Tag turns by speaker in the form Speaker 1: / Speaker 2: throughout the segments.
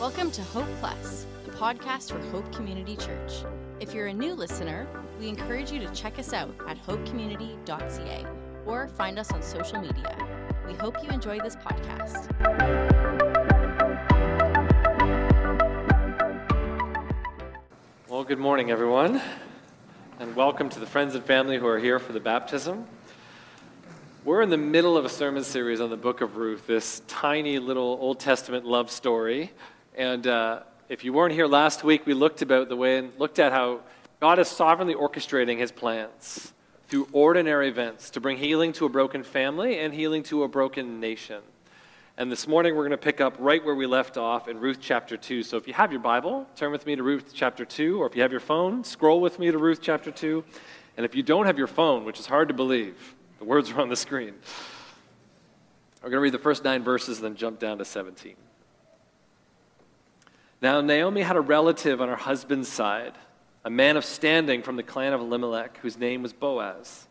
Speaker 1: Welcome to Hope Plus, the podcast for Hope Community Church. If you're a new listener, we encourage you to check us out at hopecommunity.ca or find us on social media. We hope you enjoy this podcast.
Speaker 2: Well, good morning, everyone, and welcome to the friends and family who are here for the baptism. We're in the middle of a sermon series on the book of Ruth, this tiny little Old Testament love story. And uh, if you weren't here last week, we looked about the way and looked at how God is sovereignly orchestrating his plans through ordinary events to bring healing to a broken family and healing to a broken nation. And this morning we're going to pick up right where we left off in Ruth chapter 2. So if you have your Bible, turn with me to Ruth chapter 2, or if you have your phone, scroll with me to Ruth chapter 2. And if you don't have your phone, which is hard to believe, the words are on the screen. We're going to read the first nine verses and then jump down to 17. Now, Naomi had a relative on her husband's side, a man of standing from the clan of Elimelech, whose name was Boaz.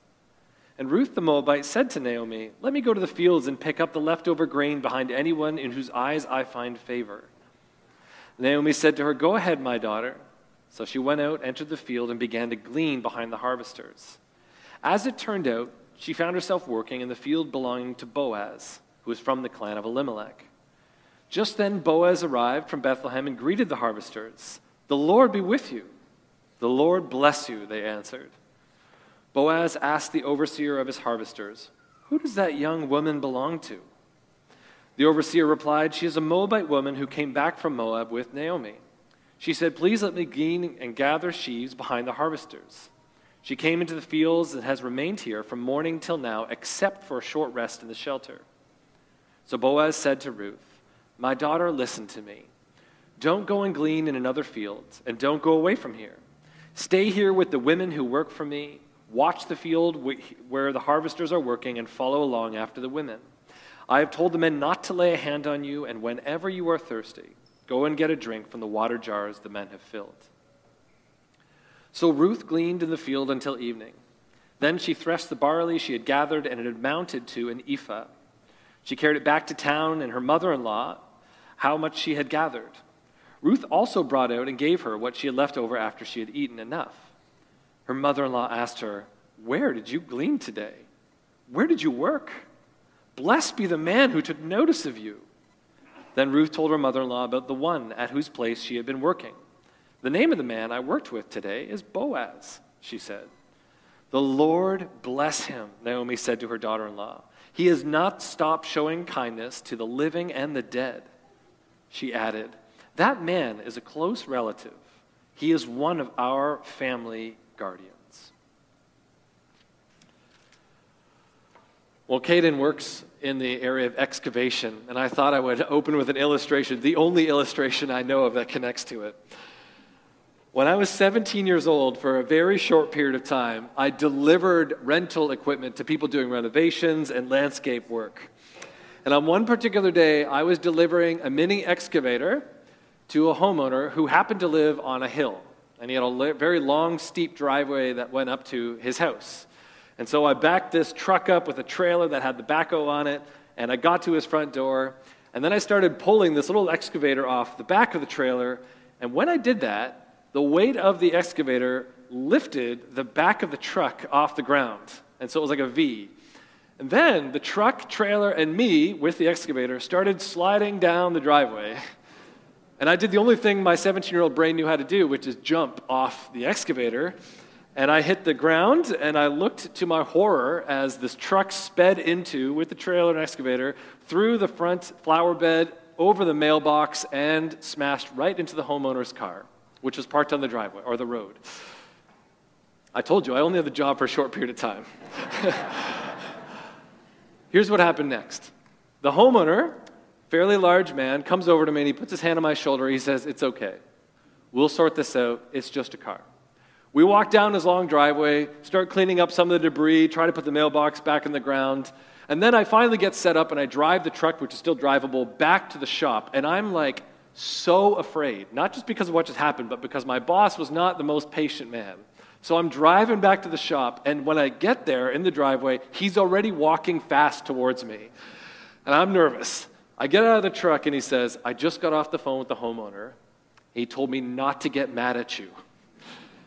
Speaker 2: And Ruth the Moabite said to Naomi, Let me go to the fields and pick up the leftover grain behind anyone in whose eyes I find favor. Naomi said to her, Go ahead, my daughter. So she went out, entered the field, and began to glean behind the harvesters. As it turned out, she found herself working in the field belonging to Boaz, who was from the clan of Elimelech. Just then Boaz arrived from Bethlehem and greeted the harvesters. The Lord be with you. The Lord bless you, they answered. Boaz asked the overseer of his harvesters, Who does that young woman belong to? The overseer replied, She is a Moabite woman who came back from Moab with Naomi. She said, Please let me glean and gather sheaves behind the harvesters. She came into the fields and has remained here from morning till now, except for a short rest in the shelter. So Boaz said to Ruth, My daughter, listen to me. Don't go and glean in another field, and don't go away from here. Stay here with the women who work for me Watch the field where the harvesters are working and follow along after the women. I have told the men not to lay a hand on you, and whenever you are thirsty, go and get a drink from the water jars the men have filled. So Ruth gleaned in the field until evening. Then she threshed the barley she had gathered, and it had mounted to an ephah. She carried it back to town, and her mother in law how much she had gathered. Ruth also brought out and gave her what she had left over after she had eaten enough. Her mother in law asked her, Where did you glean today? Where did you work? Blessed be the man who took notice of you. Then Ruth told her mother in law about the one at whose place she had been working. The name of the man I worked with today is Boaz, she said. The Lord bless him, Naomi said to her daughter in law. He has not stopped showing kindness to the living and the dead. She added, That man is a close relative. He is one of our family guardians. Well, Caden works in the area of excavation, and I thought I would open with an illustration, the only illustration I know of that connects to it. When I was 17 years old, for a very short period of time, I delivered rental equipment to people doing renovations and landscape work. And on one particular day, I was delivering a mini excavator to a homeowner who happened to live on a hill and he had a very long, steep driveway that went up to his house. And so I backed this truck up with a trailer that had the backhoe on it, and I got to his front door. And then I started pulling this little excavator off the back of the trailer. And when I did that, the weight of the excavator lifted the back of the truck off the ground. And so it was like a V. And then the truck, trailer, and me with the excavator started sliding down the driveway. And I did the only thing my 17 year old brain knew how to do, which is jump off the excavator. And I hit the ground, and I looked to my horror as this truck sped into, with the trailer and excavator, through the front flower bed, over the mailbox, and smashed right into the homeowner's car, which was parked on the driveway or the road. I told you, I only had the job for a short period of time. Here's what happened next the homeowner fairly large man, comes over to me and he puts his hand on my shoulder. He says, It's okay. We'll sort this out. It's just a car. We walk down his long driveway, start cleaning up some of the debris, try to put the mailbox back in the ground. And then I finally get set up and I drive the truck, which is still drivable, back to the shop. And I'm like so afraid, not just because of what just happened, but because my boss was not the most patient man. So I'm driving back to the shop, and when I get there in the driveway, he's already walking fast towards me. And I'm nervous. I get out of the truck and he says, I just got off the phone with the homeowner. He told me not to get mad at you.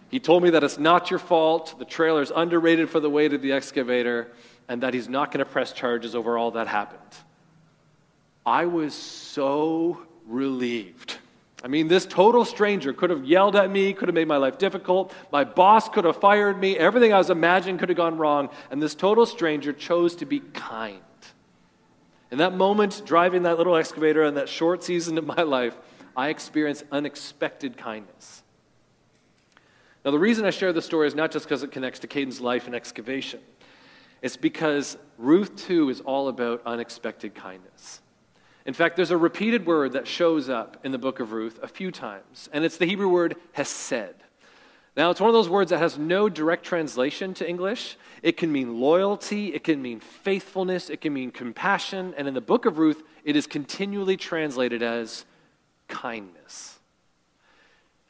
Speaker 2: He told me that it's not your fault, the trailer's underrated for the weight of the excavator, and that he's not going to press charges over all that happened. I was so relieved. I mean, this total stranger could have yelled at me, could have made my life difficult. My boss could have fired me. Everything I was imagining could have gone wrong. And this total stranger chose to be kind. In that moment, driving that little excavator in that short season of my life, I experienced unexpected kindness. Now, the reason I share this story is not just because it connects to Caden's life and excavation, it's because Ruth 2 is all about unexpected kindness. In fact, there's a repeated word that shows up in the book of Ruth a few times, and it's the Hebrew word hesed. Now, it's one of those words that has no direct translation to English. It can mean loyalty, it can mean faithfulness, it can mean compassion, and in the book of Ruth, it is continually translated as kindness.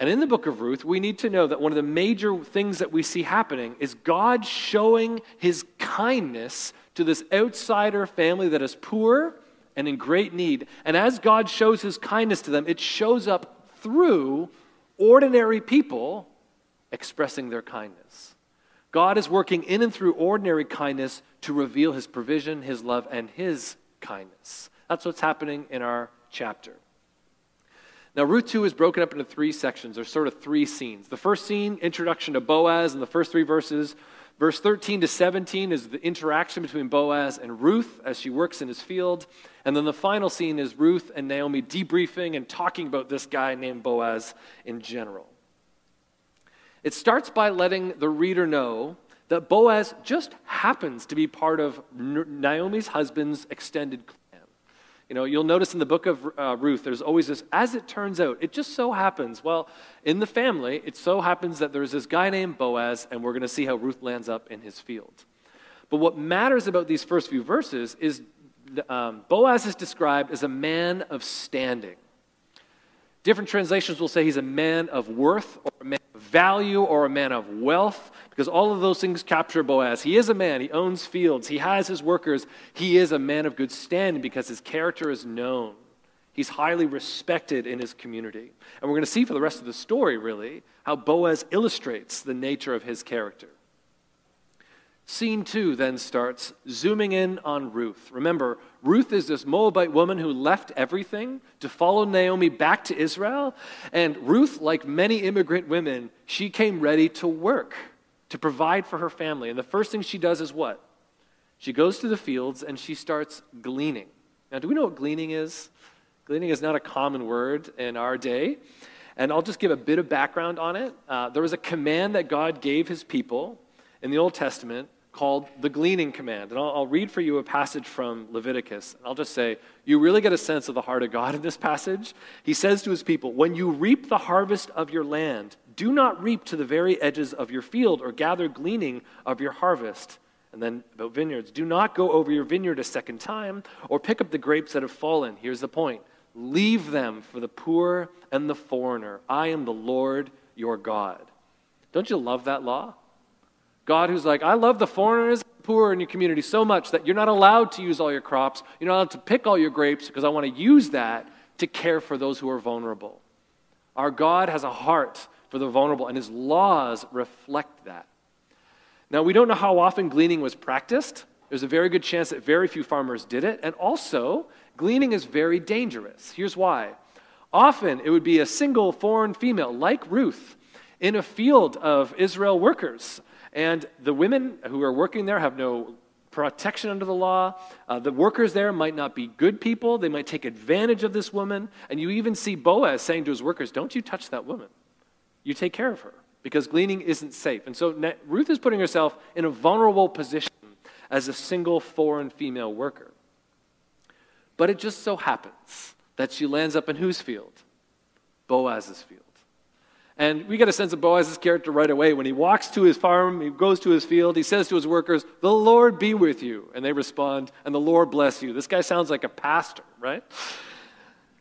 Speaker 2: And in the book of Ruth, we need to know that one of the major things that we see happening is God showing his kindness to this outsider family that is poor and in great need. And as God shows his kindness to them, it shows up through ordinary people expressing their kindness. God is working in and through ordinary kindness to reveal his provision, his love, and his kindness. That's what's happening in our chapter. Now, Ruth 2 is broken up into three sections. There's sort of three scenes. The first scene, introduction to Boaz, in the first three verses. Verse 13 to 17 is the interaction between Boaz and Ruth as she works in his field. And then the final scene is Ruth and Naomi debriefing and talking about this guy named Boaz in general. It starts by letting the reader know that Boaz just happens to be part of Naomi's husband's extended. You know, you'll notice in the book of uh, Ruth, there's always this, as it turns out, it just so happens. Well, in the family, it so happens that there's this guy named Boaz, and we're going to see how Ruth lands up in his field. But what matters about these first few verses is um, Boaz is described as a man of standing. Different translations will say he's a man of worth or a man value or a man of wealth because all of those things capture Boaz. He is a man, he owns fields, he has his workers. He is a man of good standing because his character is known. He's highly respected in his community. And we're going to see for the rest of the story, really, how Boaz illustrates the nature of his character. Scene two then starts zooming in on Ruth. Remember, Ruth is this Moabite woman who left everything to follow Naomi back to Israel. And Ruth, like many immigrant women, she came ready to work, to provide for her family. And the first thing she does is what? She goes to the fields and she starts gleaning. Now, do we know what gleaning is? Gleaning is not a common word in our day. And I'll just give a bit of background on it. Uh, there was a command that God gave his people in the Old Testament called the gleaning command. And I'll, I'll, read for you a passage from Leviticus. I'll just say, you really get a sense of the heart of God in this passage. He says to his people, When you reap the harvest of your land, do not reap to the very edges of your field or gather gleaning of your harvest. And then about vineyards, do not go over your vineyard a second time or pick up the grapes that have fallen. Here's the point leave them for the poor and the foreigner. I am the Lord your God. Don't you love that law? God who's like, I love the foreigners poor in your community so much that you're not allowed to use all your crops. You're not allowed to pick all your grapes because I want to use that to care for those who are vulnerable. Our God has a heart for the vulnerable, and his laws reflect that. Now, we don't know how often gleaning was practiced. There's a very good chance that very few farmers did it. And also, gleaning is very dangerous. Here's why. Often, it would be a single foreign female, like Ruth, in a field of Israel workers. And the women who are working there have no protection under the law. Uh, the workers there might not be good people. They might take advantage of this woman. And you even see Boaz saying to his workers, Don't you touch that woman. You take care of her because gleaning isn't safe. And so Ruth is putting herself in a vulnerable position as a single foreign female worker. But it just so happens that she lands up in whose field? Boaz's field. And we get a sense of Boaz's character right away. When he walks to his farm, he goes to his field, he says to his workers, The Lord be with you. And they respond, And the Lord bless you. This guy sounds like a pastor, right?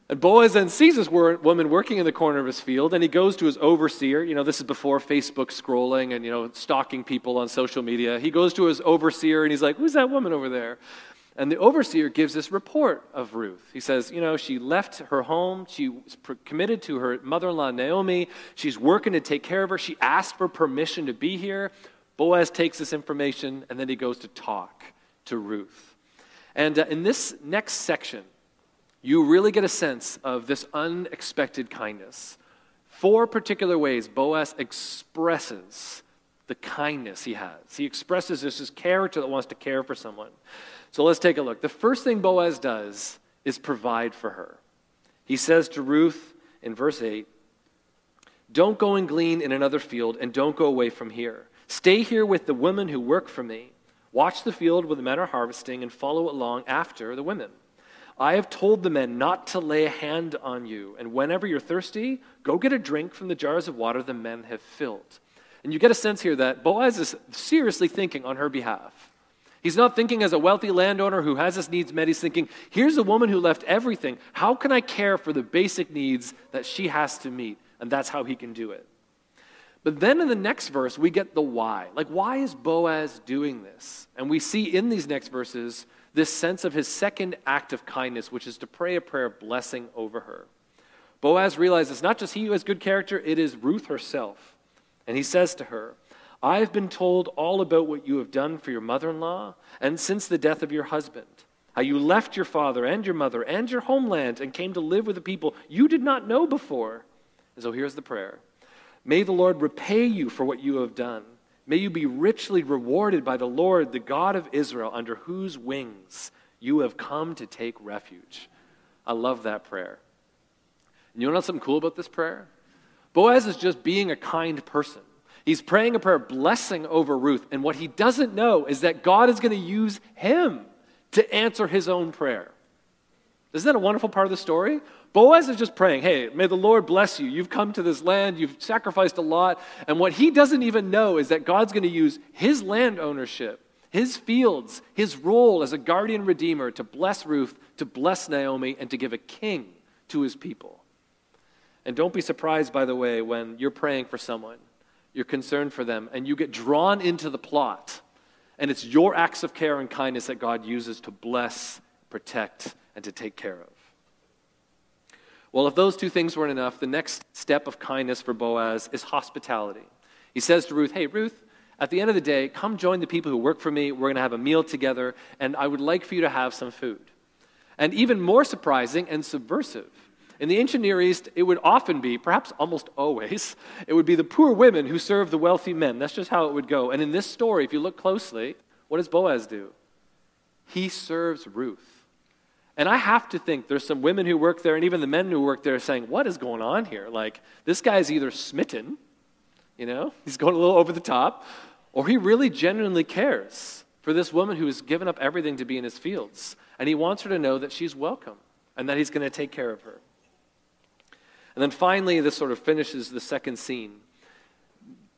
Speaker 2: And Boaz then sees this woman working in the corner of his field, and he goes to his overseer. You know, this is before Facebook scrolling and, you know, stalking people on social media. He goes to his overseer, and he's like, Who's that woman over there? And the overseer gives this report of Ruth. He says, You know, she left her home. She was committed to her mother in law, Naomi. She's working to take care of her. She asked for permission to be here. Boaz takes this information and then he goes to talk to Ruth. And uh, in this next section, you really get a sense of this unexpected kindness. Four particular ways Boaz expresses the kindness he has. He expresses this as character that wants to care for someone. So let's take a look. The first thing Boaz does is provide for her. He says to Ruth in verse 8, Don't go and glean in another field, and don't go away from here. Stay here with the women who work for me. Watch the field where the men are harvesting, and follow along after the women. I have told the men not to lay a hand on you, and whenever you're thirsty, go get a drink from the jars of water the men have filled. And you get a sense here that Boaz is seriously thinking on her behalf. He's not thinking as a wealthy landowner who has his needs met. He's thinking, here's a woman who left everything. How can I care for the basic needs that she has to meet? And that's how he can do it. But then in the next verse, we get the why. Like, why is Boaz doing this? And we see in these next verses this sense of his second act of kindness, which is to pray a prayer of blessing over her. Boaz realizes it's not just he who has good character, it is Ruth herself. And he says to her, I have been told all about what you have done for your mother in law and since the death of your husband, how you left your father and your mother and your homeland and came to live with a people you did not know before. And so here's the prayer May the Lord repay you for what you have done. May you be richly rewarded by the Lord, the God of Israel, under whose wings you have come to take refuge. I love that prayer. And you know something cool about this prayer? Boaz is just being a kind person. He's praying a prayer blessing over Ruth. And what he doesn't know is that God is going to use him to answer his own prayer. Isn't that a wonderful part of the story? Boaz is just praying, hey, may the Lord bless you. You've come to this land, you've sacrificed a lot. And what he doesn't even know is that God's going to use his land ownership, his fields, his role as a guardian redeemer to bless Ruth, to bless Naomi, and to give a king to his people. And don't be surprised, by the way, when you're praying for someone you're concerned for them, and you get drawn into the plot. And it's your acts of care and kindness that God uses to bless, protect, and to take care of. Well, if those two things weren't enough, the next step of kindness for Boaz is hospitality. He says to Ruth, Hey, Ruth, at the end of the day, come join the people who work for me. We're going to have a meal together, and I would like for you to have some food. And even more surprising and subversive, in the ancient Near East, it would often be, perhaps almost always, it would be the poor women who served the wealthy men. That's just how it would go. And in this story, if you look closely, what does Boaz do? He serves Ruth. And I have to think there's some women who work there, and even the men who work there, saying, What is going on here? Like, this guy's either smitten, you know, he's going a little over the top, or he really genuinely cares for this woman who has given up everything to be in his fields. And he wants her to know that she's welcome and that he's going to take care of her. And then finally, this sort of finishes the second scene.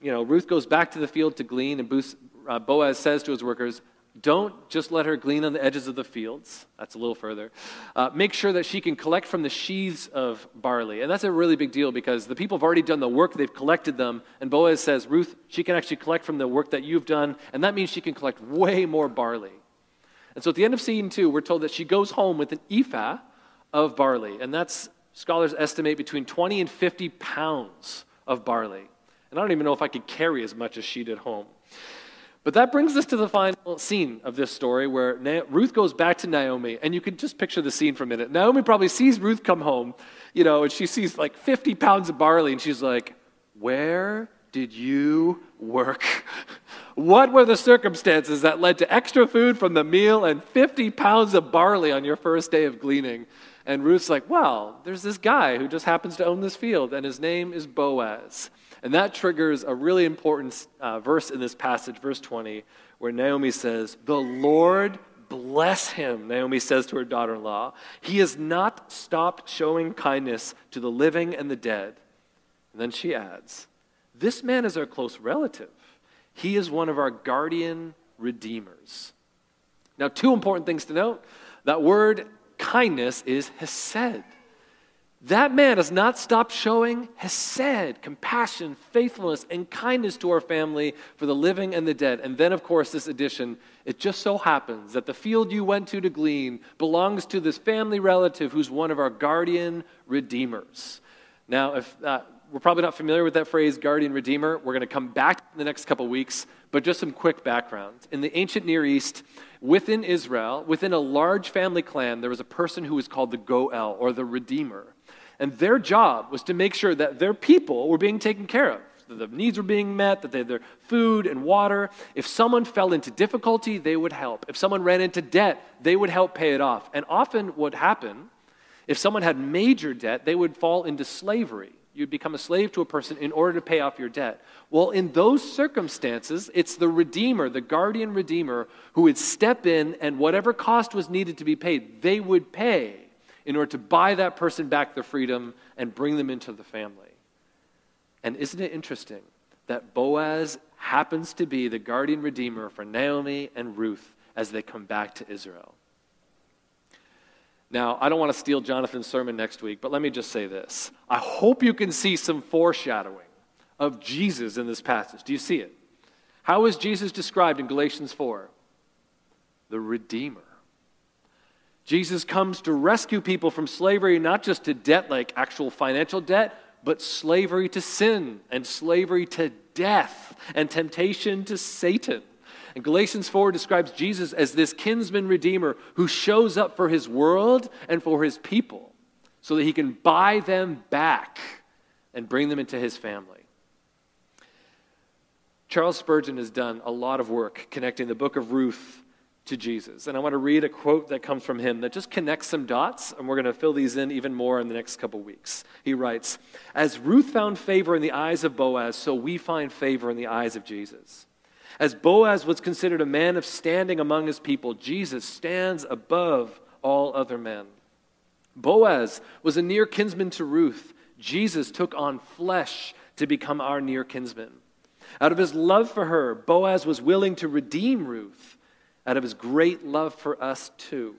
Speaker 2: You know, Ruth goes back to the field to glean, and uh, Boaz says to his workers, Don't just let her glean on the edges of the fields. That's a little further. Uh, make sure that she can collect from the sheaves of barley. And that's a really big deal because the people have already done the work, they've collected them. And Boaz says, Ruth, she can actually collect from the work that you've done, and that means she can collect way more barley. And so at the end of scene two, we're told that she goes home with an ephah of barley. And that's Scholars estimate between 20 and 50 pounds of barley. And I don't even know if I could carry as much as she did home. But that brings us to the final scene of this story where Na- Ruth goes back to Naomi, and you can just picture the scene for a minute. Naomi probably sees Ruth come home, you know, and she sees like 50 pounds of barley, and she's like, Where did you work? what were the circumstances that led to extra food from the meal and 50 pounds of barley on your first day of gleaning? And Ruth's like, well, there's this guy who just happens to own this field, and his name is Boaz. And that triggers a really important uh, verse in this passage, verse 20, where Naomi says, The Lord bless him, Naomi says to her daughter in law. He has not stopped showing kindness to the living and the dead. And then she adds, This man is our close relative. He is one of our guardian redeemers. Now, two important things to note. That word kindness is hesed. that man has not stopped showing hesed, compassion, faithfulness, and kindness to our family for the living and the dead. And then, of course, this addition it just so happens that the field you went to to glean belongs to this family relative who's one of our guardian redeemers. Now, if uh, we're probably not familiar with that phrase, guardian redeemer, we're going to come back in the next couple weeks, but just some quick background. In the ancient Near East, within Israel, within a large family clan, there was a person who was called the Goel, or the redeemer. And their job was to make sure that their people were being taken care of that the needs were being met, that they had their food and water. If someone fell into difficulty, they would help. If someone ran into debt, they would help pay it off. And often, what happened, if someone had major debt, they would fall into slavery. You'd become a slave to a person in order to pay off your debt. Well, in those circumstances, it's the Redeemer, the guardian Redeemer, who would step in and whatever cost was needed to be paid, they would pay in order to buy that person back their freedom and bring them into the family. And isn't it interesting that Boaz happens to be the guardian redeemer for Naomi and Ruth as they come back to Israel? Now, I don't want to steal Jonathan's sermon next week, but let me just say this. I hope you can see some foreshadowing of Jesus in this passage. Do you see it? How is Jesus described in Galatians 4? The Redeemer. Jesus comes to rescue people from slavery, not just to debt, like actual financial debt, but slavery to sin and slavery to death and temptation to Satan. And Galatians 4 describes Jesus as this kinsman redeemer who shows up for his world and for his people so that he can buy them back and bring them into his family. Charles Spurgeon has done a lot of work connecting the book of Ruth to Jesus. And I want to read a quote that comes from him that just connects some dots, and we're going to fill these in even more in the next couple weeks. He writes As Ruth found favor in the eyes of Boaz, so we find favor in the eyes of Jesus. As Boaz was considered a man of standing among his people, Jesus stands above all other men. Boaz was a near kinsman to Ruth. Jesus took on flesh to become our near kinsman. Out of his love for her, Boaz was willing to redeem Ruth out of his great love for us too,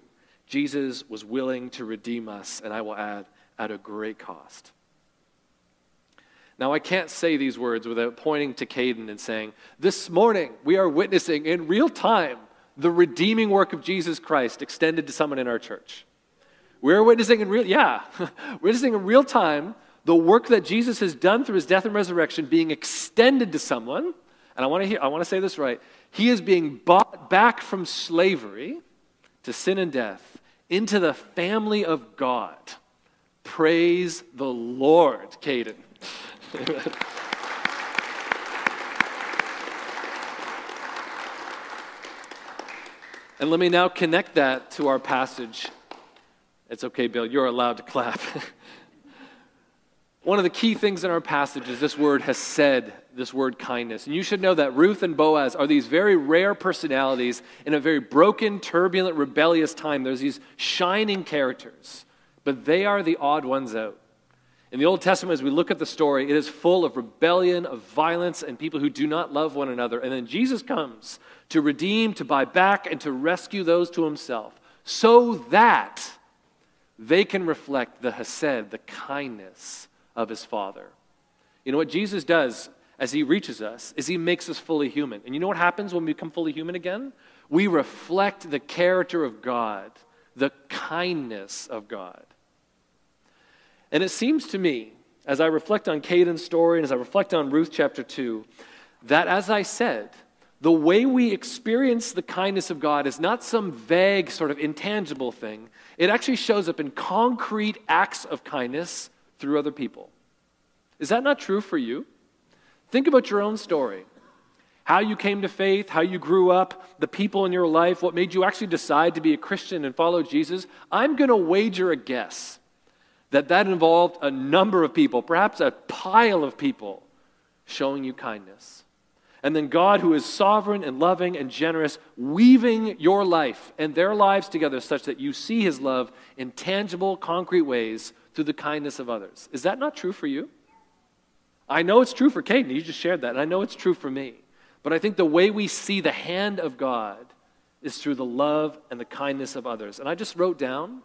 Speaker 2: Jesus was willing to redeem us, and I will add, at a great cost. Now, I can't say these words without pointing to Caden and saying, This morning we are witnessing in real time the redeeming work of Jesus Christ extended to someone in our church. We're witnessing in real, yeah, witnessing in real time the work that Jesus has done through his death and resurrection being extended to someone. And I want to hear, I want to say this right. He is being bought back from slavery to sin and death into the family of God. Praise the Lord, Caden. and let me now connect that to our passage. It's okay, Bill, you're allowed to clap. One of the key things in our passage is this word hesed, this word kindness. And you should know that Ruth and Boaz are these very rare personalities in a very broken, turbulent, rebellious time. There's these shining characters, but they are the odd ones out. In the Old Testament, as we look at the story, it is full of rebellion, of violence, and people who do not love one another. And then Jesus comes to redeem, to buy back, and to rescue those to himself so that they can reflect the hesed, the kindness of his Father. You know what Jesus does as he reaches us is he makes us fully human. And you know what happens when we become fully human again? We reflect the character of God, the kindness of God. And it seems to me, as I reflect on Caden's story and as I reflect on Ruth chapter 2, that as I said, the way we experience the kindness of God is not some vague, sort of intangible thing. It actually shows up in concrete acts of kindness through other people. Is that not true for you? Think about your own story. How you came to faith, how you grew up, the people in your life, what made you actually decide to be a Christian and follow Jesus. I'm going to wager a guess that that involved a number of people, perhaps a pile of people, showing you kindness. And then God, who is sovereign and loving and generous, weaving your life and their lives together such that you see his love in tangible, concrete ways through the kindness of others. Is that not true for you? I know it's true for Caden. You just shared that. And I know it's true for me. But I think the way we see the hand of God is through the love and the kindness of others. And I just wrote down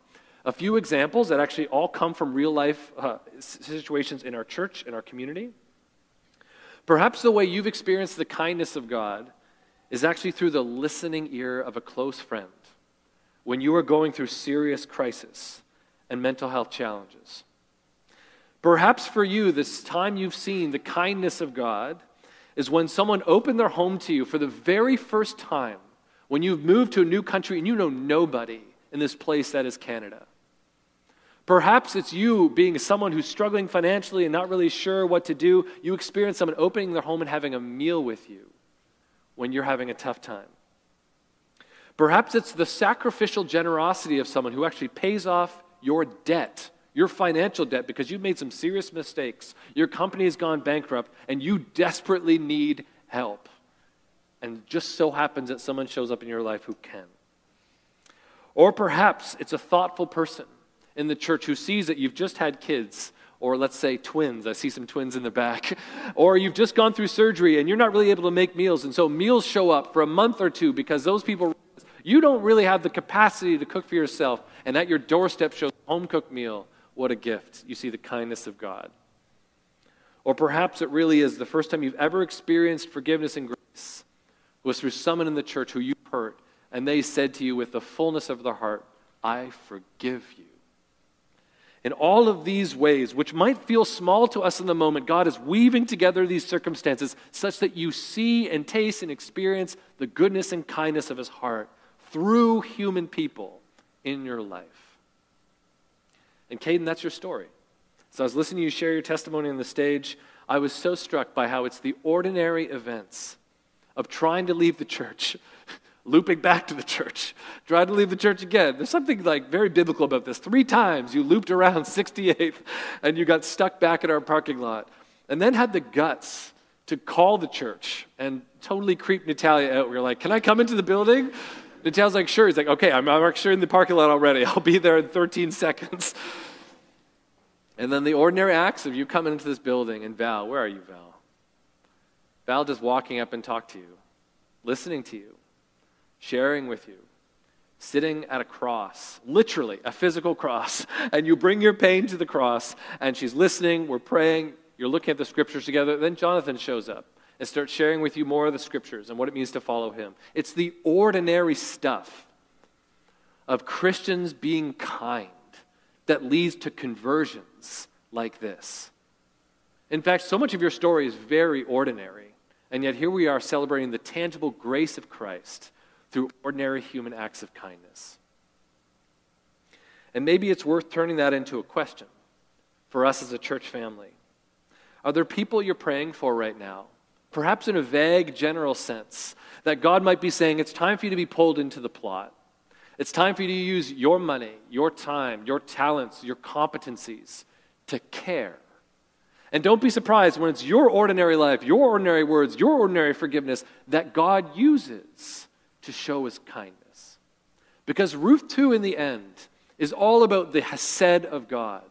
Speaker 2: A few examples that actually all come from real life uh, situations in our church, in our community. Perhaps the way you've experienced the kindness of God is actually through the listening ear of a close friend when you are going through serious crisis and mental health challenges. Perhaps for you, this time you've seen the kindness of God is when someone opened their home to you for the very first time, when you've moved to a new country and you know nobody in this place that is Canada. Perhaps it's you being someone who's struggling financially and not really sure what to do. You experience someone opening their home and having a meal with you when you're having a tough time. Perhaps it's the sacrificial generosity of someone who actually pays off your debt, your financial debt, because you've made some serious mistakes. Your company has gone bankrupt and you desperately need help. And just so happens that someone shows up in your life who can. Or perhaps it's a thoughtful person in the church who sees that you've just had kids, or let's say twins. I see some twins in the back. or you've just gone through surgery and you're not really able to make meals. And so meals show up for a month or two because those people, you don't really have the capacity to cook for yourself. And at your doorstep shows a home cooked meal. What a gift. You see the kindness of God. Or perhaps it really is the first time you've ever experienced forgiveness and grace was through someone in the church who you hurt, and they said to you with the fullness of their heart, I forgive you. In all of these ways, which might feel small to us in the moment, God is weaving together these circumstances such that you see and taste and experience the goodness and kindness of His heart through human people in your life. And Caden, that's your story. So I was listening to you share your testimony on the stage. I was so struck by how it's the ordinary events of trying to leave the church looping back to the church, tried to leave the church again. There's something like very biblical about this. Three times you looped around 68th and you got stuck back at our parking lot, and then had the guts to call the church and totally creep Natalia out. We were like, Can I come into the building? Natalia's like, Sure. He's like, Okay, I'm, I'm actually in the parking lot already. I'll be there in 13 seconds. And then the ordinary acts of you coming into this building, and Val, where are you, Val? Val just walking up and talk to you, listening to you, sharing with you, sitting at a cross, literally a physical cross, and you bring your pain to the cross, and she's listening, we're praying, you're looking at the scriptures together. Then Jonathan shows up and starts sharing with you more of the scriptures and what it means to follow him. It's the ordinary stuff of Christians being kind that leads to conversions like this. In fact, so much of your story is very ordinary, and yet here we are celebrating the tangible grace of Christ through ordinary human acts of kindness. And maybe it's worth turning that into a question for us as a church family. Are there people you're praying for right now, perhaps in a vague, general sense, that God might be saying, it's time for you to be pulled into the plot? It's time for you to use your money, your time, your talents, your competencies to care. And don't be surprised when it's your ordinary life, your ordinary words, your ordinary forgiveness that God uses to show his kindness. Because Ruth 2 in the end is all about the Hesed of God.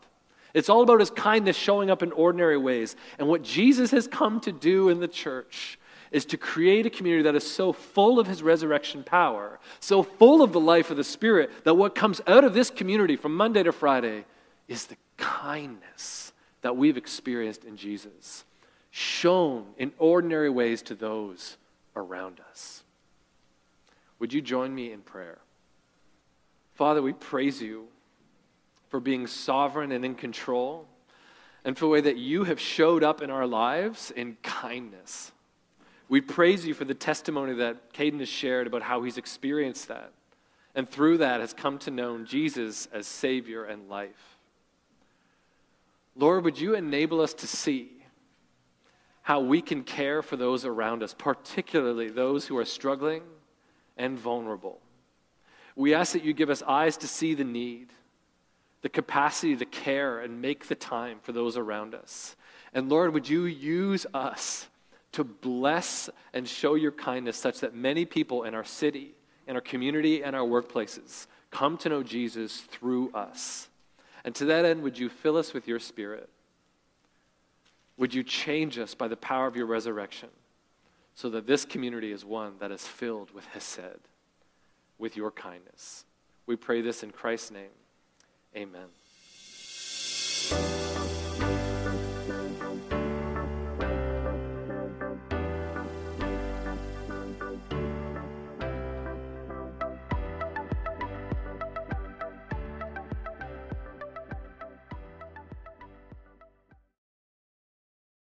Speaker 2: It's all about his kindness showing up in ordinary ways. And what Jesus has come to do in the church is to create a community that is so full of his resurrection power, so full of the life of the Spirit, that what comes out of this community from Monday to Friday is the kindness that we've experienced in Jesus, shown in ordinary ways to those around us. Would you join me in prayer? Father, we praise you for being sovereign and in control, and for the way that you have showed up in our lives in kindness. We praise you for the testimony that Caden has shared about how he's experienced that, and through that has come to know Jesus as Savior and life. Lord, would you enable us to see how we can care for those around us, particularly those who are struggling and vulnerable. We ask that you give us eyes to see the need, the capacity to care and make the time for those around us. And Lord, would you use us to bless and show your kindness such that many people in our city, in our community, and our workplaces come to know Jesus through us. And to that end, would you fill us with your spirit? Would you change us by the power of your resurrection? so that this community is one that is filled with Hesed, with your kindness. We pray this in Christ's name. Amen.